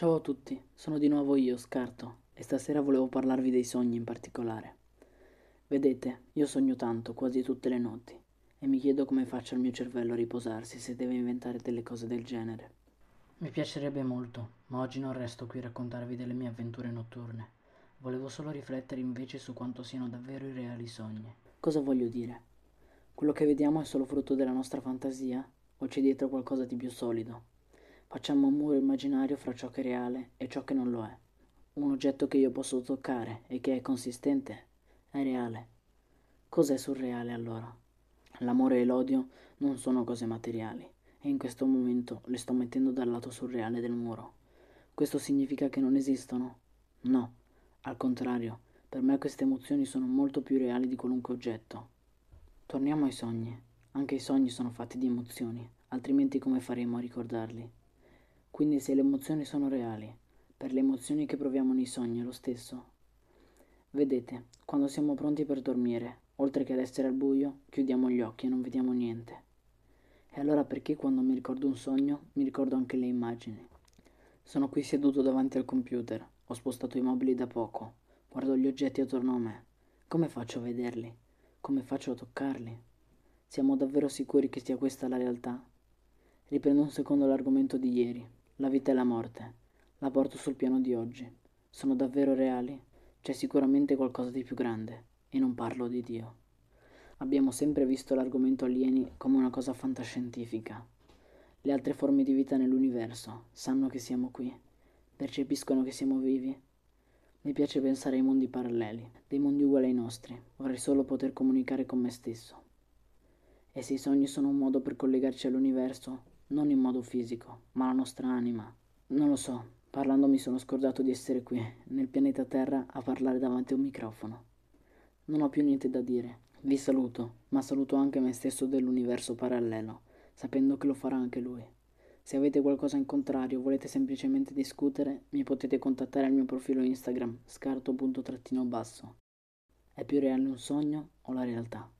Ciao a tutti, sono di nuovo io, Scarto, e stasera volevo parlarvi dei sogni in particolare. Vedete, io sogno tanto, quasi tutte le notti, e mi chiedo come faccia il mio cervello a riposarsi se deve inventare delle cose del genere. Mi piacerebbe molto, ma oggi non resto qui a raccontarvi delle mie avventure notturne. Volevo solo riflettere invece su quanto siano davvero i reali sogni. Cosa voglio dire? Quello che vediamo è solo frutto della nostra fantasia o c'è dietro qualcosa di più solido? Facciamo un muro immaginario fra ciò che è reale e ciò che non lo è. Un oggetto che io posso toccare e che è consistente è reale. Cos'è surreale allora? L'amore e l'odio non sono cose materiali e in questo momento le sto mettendo dal lato surreale del muro. Questo significa che non esistono? No, al contrario, per me queste emozioni sono molto più reali di qualunque oggetto. Torniamo ai sogni. Anche i sogni sono fatti di emozioni, altrimenti come faremo a ricordarli? Quindi se le emozioni sono reali, per le emozioni che proviamo nei sogni è lo stesso. Vedete, quando siamo pronti per dormire, oltre che ad essere al buio, chiudiamo gli occhi e non vediamo niente. E allora perché quando mi ricordo un sogno, mi ricordo anche le immagini? Sono qui seduto davanti al computer, ho spostato i mobili da poco, guardo gli oggetti attorno a me. Come faccio a vederli? Come faccio a toccarli? Siamo davvero sicuri che sia questa la realtà? Riprendo un secondo l'argomento di ieri. La vita e la morte. La porto sul piano di oggi. Sono davvero reali? C'è sicuramente qualcosa di più grande. E non parlo di Dio. Abbiamo sempre visto l'argomento alieni come una cosa fantascientifica. Le altre forme di vita nell'universo sanno che siamo qui. Percepiscono che siamo vivi. Mi piace pensare ai mondi paralleli, dei mondi uguali ai nostri. Vorrei solo poter comunicare con me stesso. E se i sogni sono un modo per collegarci all'universo, non in modo fisico, ma la nostra anima. Non lo so, parlando mi sono scordato di essere qui, nel pianeta Terra, a parlare davanti a un microfono. Non ho più niente da dire. Vi saluto, ma saluto anche me stesso dell'universo parallelo, sapendo che lo farà anche lui. Se avete qualcosa in contrario o volete semplicemente discutere, mi potete contattare al mio profilo Instagram, scarto.basso. È più reale un sogno o la realtà?